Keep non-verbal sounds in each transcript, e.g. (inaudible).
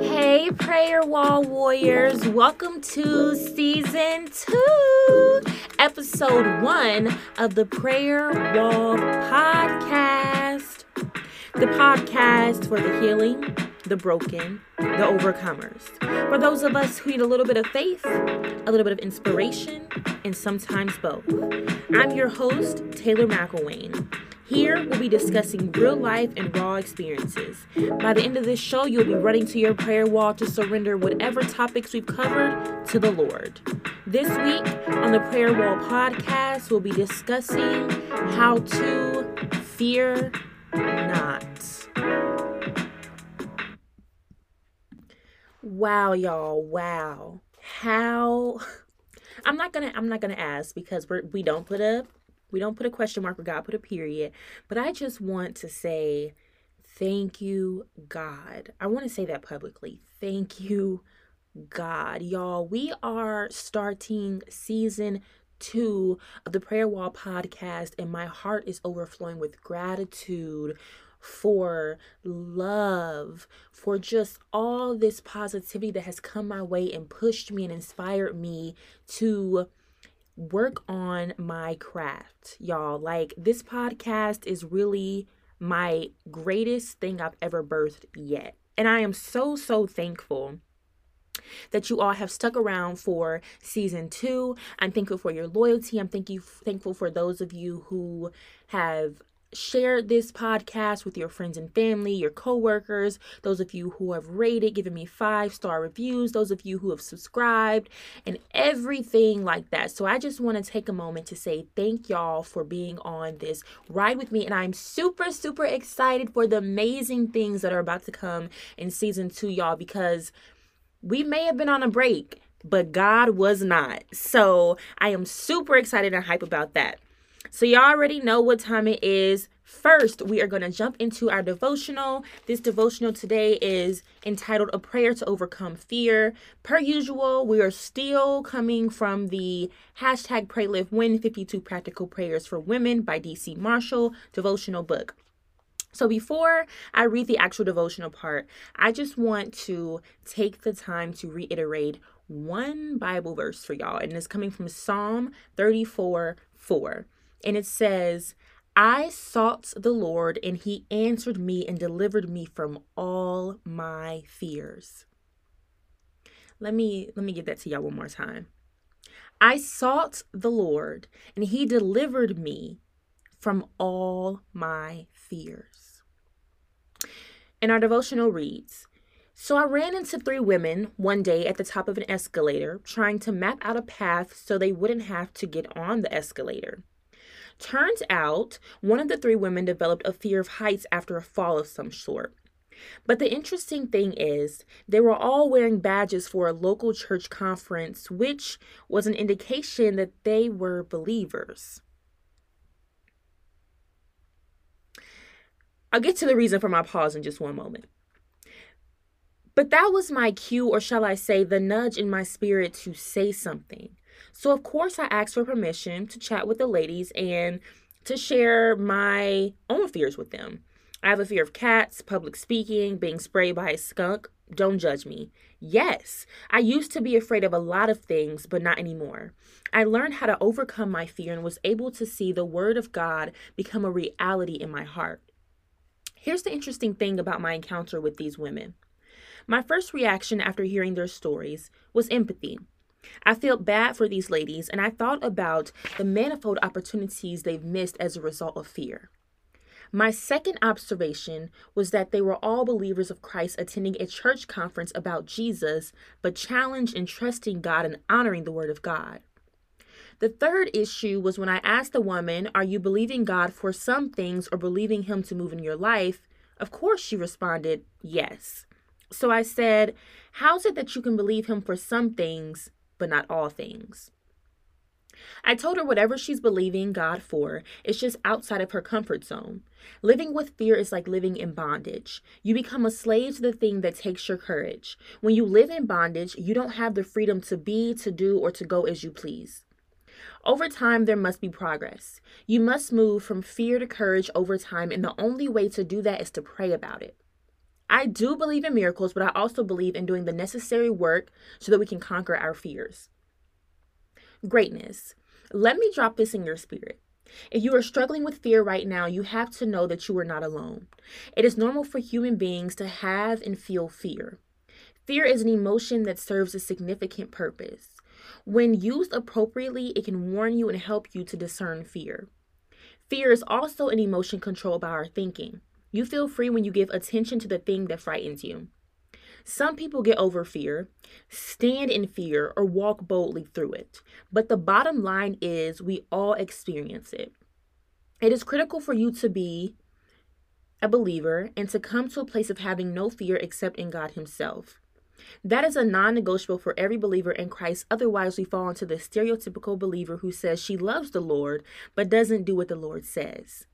Hey, Prayer Wall Warriors, welcome to season two, episode one of the Prayer Wall Podcast. The podcast for the healing, the broken, the overcomers. For those of us who need a little bit of faith, a little bit of inspiration, and sometimes both. I'm your host, Taylor McElwain. Here, we'll be discussing real life and raw experiences. By the end of this show, you'll be running to your prayer wall to surrender whatever topics we've covered to the Lord. This week on the Prayer Wall podcast, we'll be discussing how to fear not. Wow, y'all, wow. How I'm not gonna I'm not gonna ask because we're we don't put a we don't put a question mark or God put a period. But I just want to say thank you, God. I want to say that publicly. Thank you, God. Y'all, we are starting season two of the Prayer Wall podcast, and my heart is overflowing with gratitude for love, for just all this positivity that has come my way and pushed me and inspired me to work on my craft, y'all. Like, this podcast is really my greatest thing I've ever birthed yet. And I am so, so thankful that you all have stuck around for season two. I'm thankful for your loyalty. I'm thank you, thankful for those of you who have share this podcast with your friends and family, your coworkers, those of you who have rated, given me five star reviews, those of you who have subscribed, and everything like that. So I just want to take a moment to say thank y'all for being on this ride with me. And I'm super, super excited for the amazing things that are about to come in season two, y'all, because we may have been on a break, but God was not. So I am super excited and hype about that. So, y'all already know what time it is. First, we are going to jump into our devotional. This devotional today is entitled A Prayer to Overcome Fear. Per usual, we are still coming from the hashtag Pray Live Win 52 Practical Prayers for Women by DC Marshall devotional book. So, before I read the actual devotional part, I just want to take the time to reiterate one Bible verse for y'all, and it's coming from Psalm 34 4 and it says, I sought the Lord, and he answered me and delivered me from all my fears. Let me let me give that to y'all one more time. I sought the Lord, and he delivered me from all my fears. And our devotional reads So I ran into three women one day at the top of an escalator, trying to map out a path so they wouldn't have to get on the escalator. Turns out one of the three women developed a fear of heights after a fall of some sort. But the interesting thing is, they were all wearing badges for a local church conference, which was an indication that they were believers. I'll get to the reason for my pause in just one moment. But that was my cue, or shall I say, the nudge in my spirit to say something. So, of course, I asked for permission to chat with the ladies and to share my own fears with them. I have a fear of cats, public speaking, being sprayed by a skunk. Don't judge me. Yes, I used to be afraid of a lot of things, but not anymore. I learned how to overcome my fear and was able to see the Word of God become a reality in my heart. Here's the interesting thing about my encounter with these women. My first reaction after hearing their stories was empathy. I felt bad for these ladies and I thought about the manifold opportunities they've missed as a result of fear. My second observation was that they were all believers of Christ attending a church conference about Jesus, but challenged in trusting God and honoring the Word of God. The third issue was when I asked the woman, Are you believing God for some things or believing Him to move in your life? Of course, she responded, Yes. So I said, How's it that you can believe Him for some things but not all things. I told her whatever she's believing God for is just outside of her comfort zone. Living with fear is like living in bondage. You become a slave to the thing that takes your courage. When you live in bondage, you don't have the freedom to be, to do, or to go as you please. Over time, there must be progress. You must move from fear to courage over time, and the only way to do that is to pray about it. I do believe in miracles, but I also believe in doing the necessary work so that we can conquer our fears. Greatness. Let me drop this in your spirit. If you are struggling with fear right now, you have to know that you are not alone. It is normal for human beings to have and feel fear. Fear is an emotion that serves a significant purpose. When used appropriately, it can warn you and help you to discern fear. Fear is also an emotion controlled by our thinking. You feel free when you give attention to the thing that frightens you. Some people get over fear, stand in fear, or walk boldly through it. But the bottom line is we all experience it. It is critical for you to be a believer and to come to a place of having no fear except in God Himself. That is a non negotiable for every believer in Christ. Otherwise, we fall into the stereotypical believer who says she loves the Lord but doesn't do what the Lord says.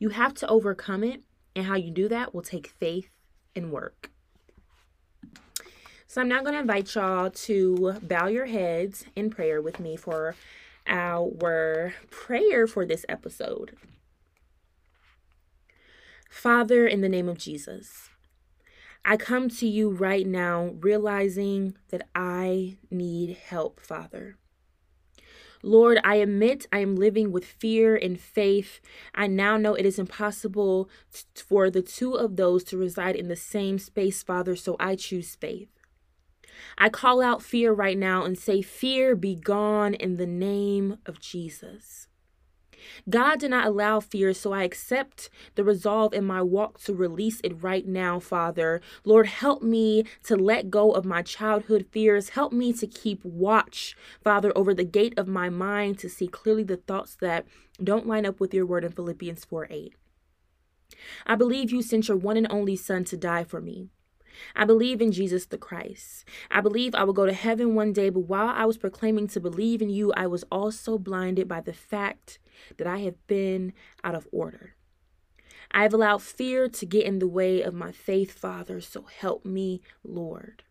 You have to overcome it, and how you do that will take faith and work. So I'm now going to invite y'all to bow your heads in prayer with me for our prayer for this episode. Father, in the name of Jesus, I come to you right now realizing that I need help, Father. Lord, I admit I am living with fear and faith. I now know it is impossible for the two of those to reside in the same space, Father, so I choose faith. I call out fear right now and say, Fear be gone in the name of Jesus. God did not allow fear, so I accept the resolve in my walk to release it right now, Father. Lord, help me to let go of my childhood fears. Help me to keep watch, Father, over the gate of my mind to see clearly the thoughts that don't line up with your word in Philippians 4 8. I believe you sent your one and only Son to die for me. I believe in Jesus the Christ. I believe I will go to heaven one day, but while I was proclaiming to believe in you, I was also blinded by the fact that I have been out of order. I have allowed fear to get in the way of my faith, Father, so help me, Lord.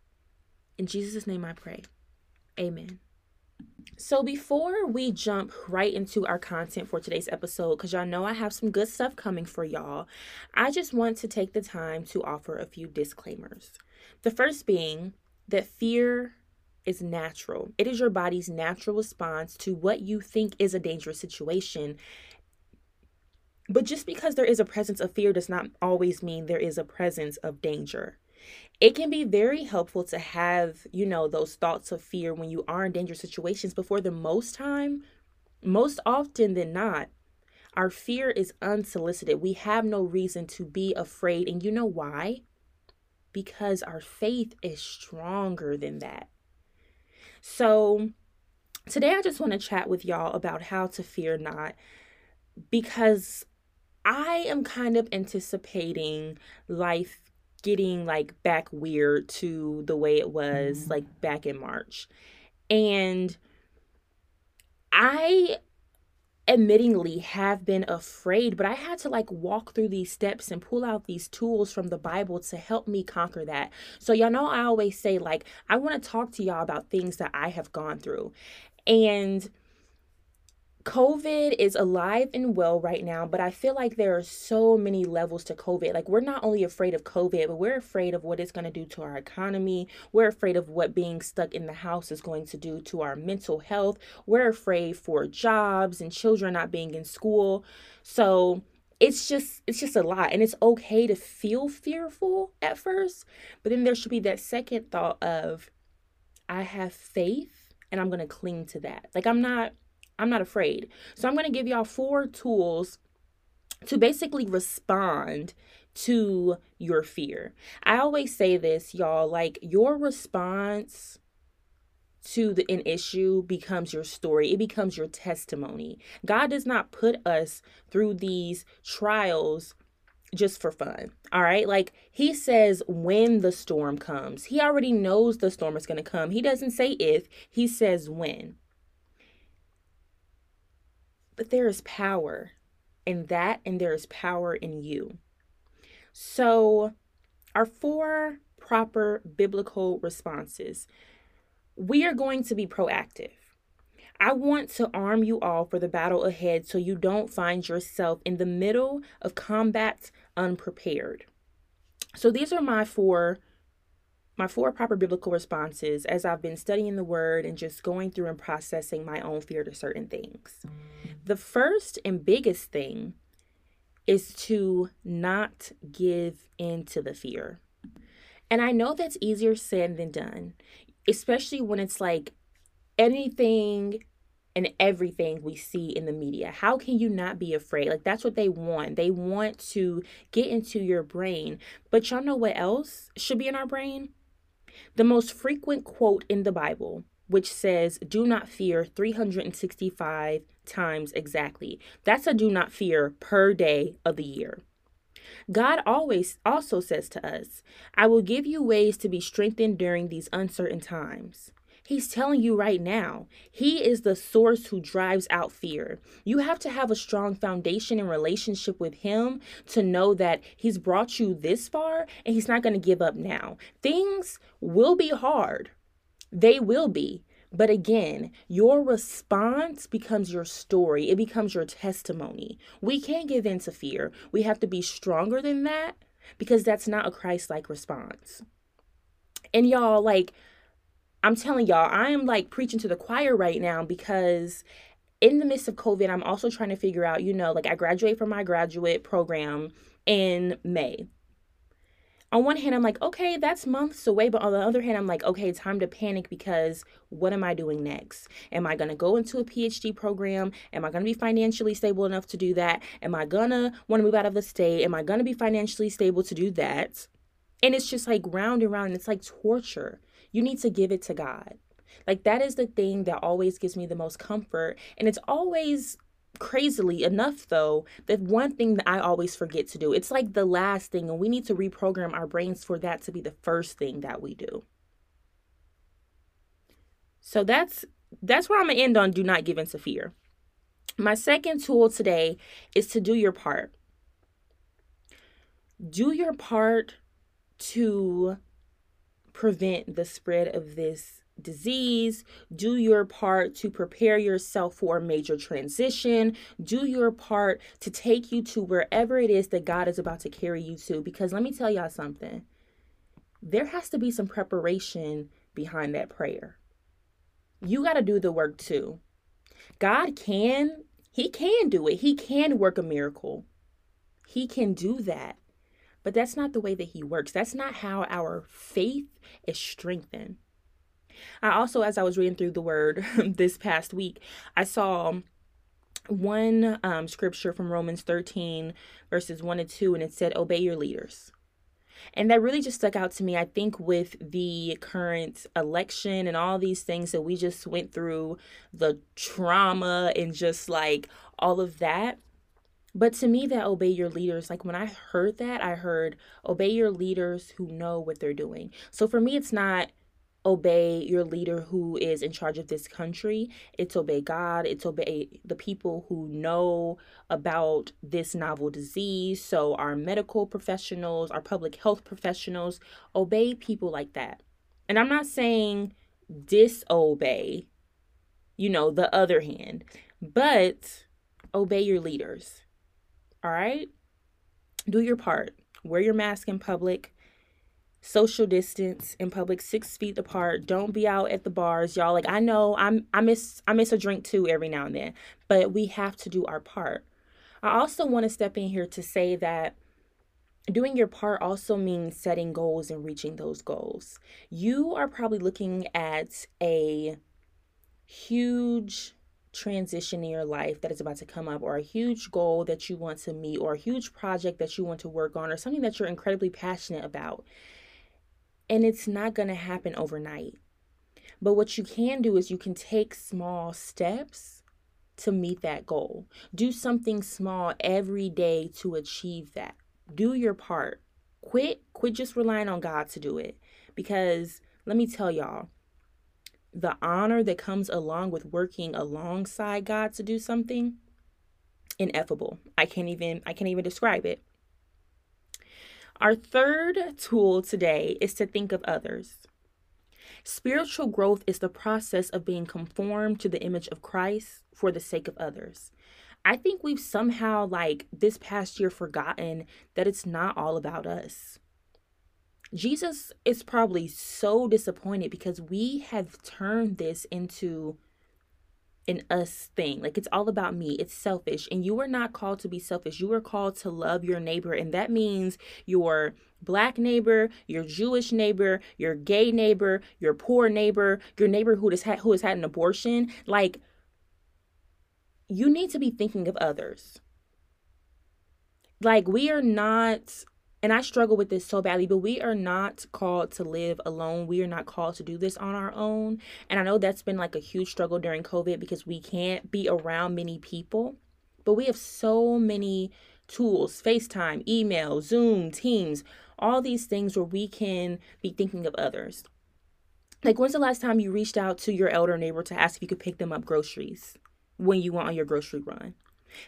In Jesus' name I pray. Amen. So, before we jump right into our content for today's episode, because y'all know I have some good stuff coming for y'all, I just want to take the time to offer a few disclaimers. The first being that fear is natural, it is your body's natural response to what you think is a dangerous situation. But just because there is a presence of fear does not always mean there is a presence of danger it can be very helpful to have, you know, those thoughts of fear when you are in dangerous situations. But for the most time, most often than not, our fear is unsolicited. We have no reason to be afraid. And you know why? Because our faith is stronger than that. So, today I just want to chat with y'all about how to fear not because I am kind of anticipating life getting like back weird to the way it was mm-hmm. like back in March. And I admittingly have been afraid, but I had to like walk through these steps and pull out these tools from the Bible to help me conquer that. So, y'all know, I always say, like, I want to talk to y'all about things that I have gone through. And COVID is alive and well right now, but I feel like there are so many levels to COVID. Like, we're not only afraid of COVID, but we're afraid of what it's going to do to our economy. We're afraid of what being stuck in the house is going to do to our mental health. We're afraid for jobs and children not being in school. So, it's just it's just a lot and it's okay to feel fearful at first but then there should be that second thought of i have faith and i'm going to cling to that like i'm not I'm not afraid. So I'm going to give y'all four tools to basically respond to your fear. I always say this, y'all, like your response to the, an issue becomes your story. It becomes your testimony. God does not put us through these trials just for fun. All right? Like he says when the storm comes. He already knows the storm is going to come. He doesn't say if, he says when. But there is power in that, and there is power in you. So, our four proper biblical responses we are going to be proactive. I want to arm you all for the battle ahead so you don't find yourself in the middle of combat unprepared. So these are my four my four proper biblical responses as I've been studying the word and just going through and processing my own fear to certain things. The first and biggest thing is to not give in to the fear. And I know that's easier said than done, especially when it's like anything and everything we see in the media. How can you not be afraid? Like that's what they want. They want to get into your brain. But y'all know what else should be in our brain? The most frequent quote in the Bible, which says, Do not fear 365 times exactly. That's a do not fear per day of the year. God always also says to us, I will give you ways to be strengthened during these uncertain times. He's telling you right now, He is the source who drives out fear. You have to have a strong foundation and relationship with Him to know that He's brought you this far and He's not going to give up now. Things will be hard, they will be. But again, your response becomes your story, it becomes your testimony. We can't give in to fear. We have to be stronger than that because that's not a Christ like response. And y'all, like, I'm telling y'all, I am like preaching to the choir right now because in the midst of COVID, I'm also trying to figure out, you know, like I graduate from my graduate program in May. On one hand, I'm like, okay, that's months away. But on the other hand, I'm like, okay, time to panic because what am I doing next? Am I going to go into a PhD program? Am I going to be financially stable enough to do that? Am I going to want to move out of the state? Am I going to be financially stable to do that? And it's just like round and round. And it's like torture you need to give it to God. Like that is the thing that always gives me the most comfort. And it's always crazily enough though that one thing that i always forget to do it's like the last thing and we need to reprogram our brains for that to be the first thing that we do so that's that's where i'm gonna end on do not give in to fear my second tool today is to do your part do your part to prevent the spread of this disease. Do your part to prepare yourself for a major transition. Do your part to take you to wherever it is that God is about to carry you to. Because let me tell y'all something there has to be some preparation behind that prayer. You got to do the work too. God can, He can do it. He can work a miracle. He can do that. But that's not the way that he works. That's not how our faith is strengthened. I also, as I was reading through the word (laughs) this past week, I saw one um, scripture from Romans 13, verses 1 and 2, and it said, Obey your leaders. And that really just stuck out to me. I think with the current election and all these things that we just went through, the trauma and just like all of that, but to me, that obey your leaders, like when I heard that, I heard obey your leaders who know what they're doing. So for me, it's not obey your leader who is in charge of this country. It's obey God. It's obey the people who know about this novel disease. So, our medical professionals, our public health professionals, obey people like that. And I'm not saying disobey, you know, the other hand, but obey your leaders. All right? Do your part. Wear your mask in public. Social distance in public, six feet apart. Don't be out at the bars, y'all. Like I know I'm I miss I miss a drink too every now and then, but we have to do our part. I also want to step in here to say that doing your part also means setting goals and reaching those goals. You are probably looking at a huge transition in your life that is about to come up, or a huge goal that you want to meet, or a huge project that you want to work on, or something that you're incredibly passionate about. And it's not going to happen overnight. But what you can do is you can take small steps to meet that goal. Do something small every day to achieve that. Do your part. Quit quit just relying on God to do it because let me tell y'all the honor that comes along with working alongside God to do something ineffable. I can't even I can't even describe it. Our third tool today is to think of others. Spiritual growth is the process of being conformed to the image of Christ for the sake of others. I think we've somehow, like this past year, forgotten that it's not all about us. Jesus is probably so disappointed because we have turned this into an us thing. Like it's all about me. It's selfish. And you are not called to be selfish. You are called to love your neighbor. And that means your black neighbor, your Jewish neighbor, your gay neighbor, your poor neighbor, your neighbor who has had who has had an abortion. Like you need to be thinking of others. Like we are not and I struggle with this so badly, but we are not called to live alone. We are not called to do this on our own. And I know that's been like a huge struggle during COVID because we can't be around many people, but we have so many tools FaceTime, email, Zoom, Teams, all these things where we can be thinking of others. Like, when's the last time you reached out to your elder neighbor to ask if you could pick them up groceries when you went on your grocery run?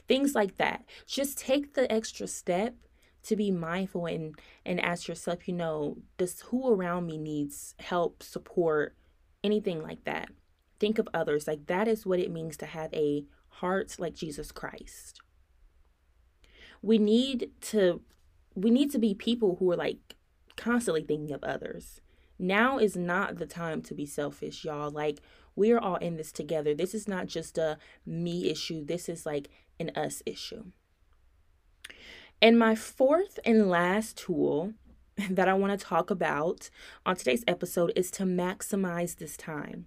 Things like that. Just take the extra step to be mindful and and ask yourself, you know, does who around me needs help, support, anything like that. Think of others. Like that is what it means to have a heart like Jesus Christ. We need to we need to be people who are like constantly thinking of others. Now is not the time to be selfish, y'all. Like we are all in this together. This is not just a me issue. This is like an us issue. And my fourth and last tool (laughs) that I want to talk about on today's episode is to maximize this time.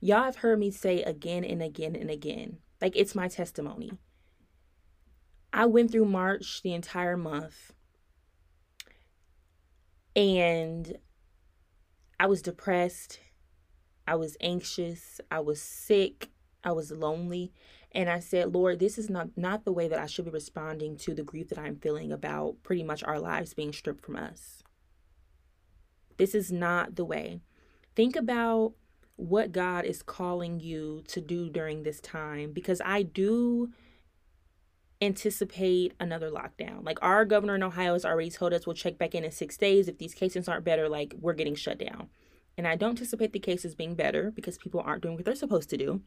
Y'all have heard me say again and again and again, like it's my testimony. I went through March the entire month and I was depressed, I was anxious, I was sick, I was lonely, and I said, Lord, this is not, not the way that I should be responding to the grief that I'm feeling about pretty much our lives being stripped from us. This is not the way. Think about what God is calling you to do during this time because I do anticipate another lockdown. Like our governor in Ohio has already told us we'll check back in in six days. If these cases aren't better, like we're getting shut down. And I don't anticipate the cases being better because people aren't doing what they're supposed to do.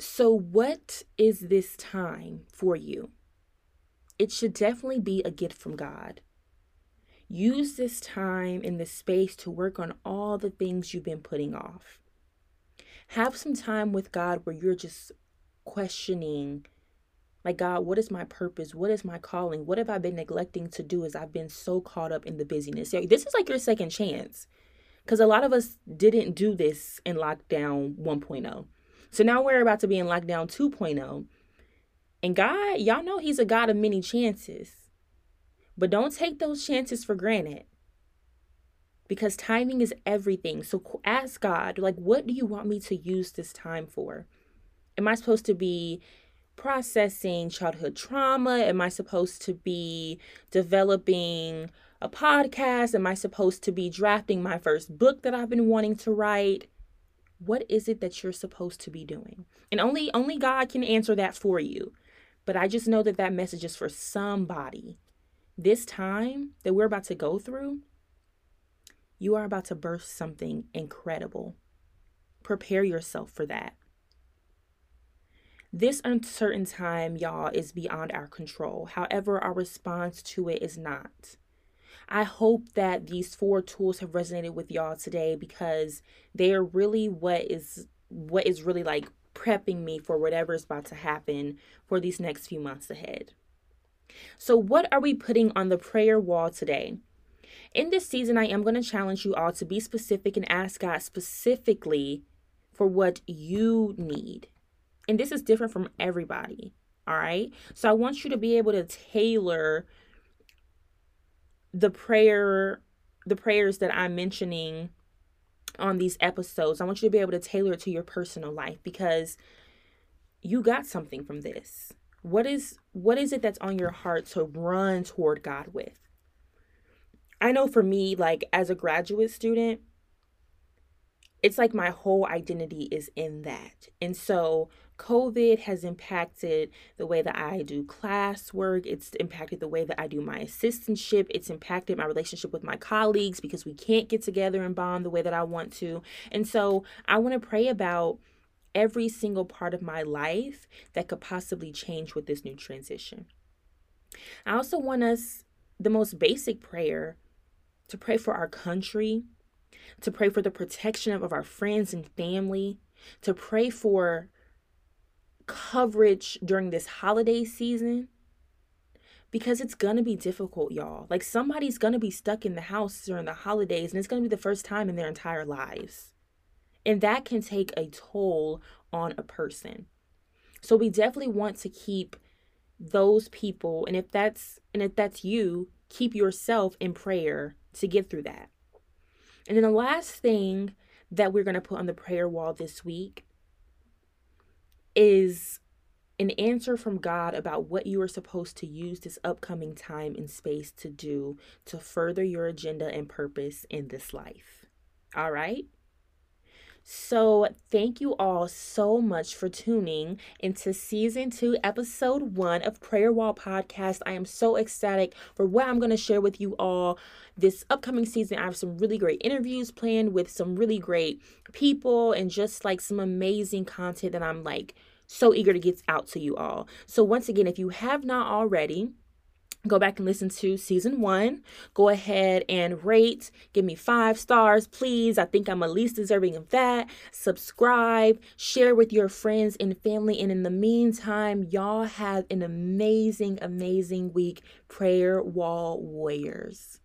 So, what is this time for you? It should definitely be a gift from God. Use this time in this space to work on all the things you've been putting off. Have some time with God where you're just questioning, like, God, what is my purpose? What is my calling? What have I been neglecting to do as I've been so caught up in the busyness? This is like your second chance because a lot of us didn't do this in lockdown 1.0 so now we're about to be in lockdown 2.0. And God, y'all know He's a God of many chances. But don't take those chances for granted because timing is everything. So ask God, like, what do you want me to use this time for? Am I supposed to be processing childhood trauma? Am I supposed to be developing a podcast? Am I supposed to be drafting my first book that I've been wanting to write? What is it that you're supposed to be doing? And only only god can answer that for you. But i just know that that message is for somebody. This time that we're about to go through you are about to burst something incredible. Prepare yourself for that. This uncertain time, y'all, is beyond our control. However, our response to it is not. I hope that these four tools have resonated with y'all today because they are really what is what is really like prepping me for whatever is about to happen for these next few months ahead. So, what are we putting on the prayer wall today? In this season, I am going to challenge you all to be specific and ask God specifically for what you need. And this is different from everybody. All right. So, I want you to be able to tailor the prayer the prayers that I'm mentioning on these episodes, I want you to be able to tailor it to your personal life because you got something from this. What is what is it that's on your heart to run toward God with? I know for me like as a graduate student, it's like my whole identity is in that. And so COVID has impacted the way that I do classwork. It's impacted the way that I do my assistantship. It's impacted my relationship with my colleagues because we can't get together and bond the way that I want to. And so I want to pray about every single part of my life that could possibly change with this new transition. I also want us, the most basic prayer, to pray for our country, to pray for the protection of our friends and family, to pray for coverage during this holiday season because it's gonna be difficult, y'all. Like somebody's gonna be stuck in the house during the holidays, and it's gonna be the first time in their entire lives. And that can take a toll on a person. So we definitely want to keep those people, and if that's and if that's you, keep yourself in prayer to get through that. And then the last thing that we're gonna put on the prayer wall this week is an answer from God about what you are supposed to use this upcoming time and space to do to further your agenda and purpose in this life. All right? So, thank you all so much for tuning into season two, episode one of Prayer Wall Podcast. I am so ecstatic for what I'm going to share with you all this upcoming season. I have some really great interviews planned with some really great people and just like some amazing content that I'm like so eager to get out to you all. So, once again, if you have not already, go back and listen to season one. Go ahead and rate, give me five stars, please. I think I'm at least deserving of that. Subscribe, share with your friends and family. And in the meantime, y'all have an amazing, amazing week. Prayer Wall Warriors.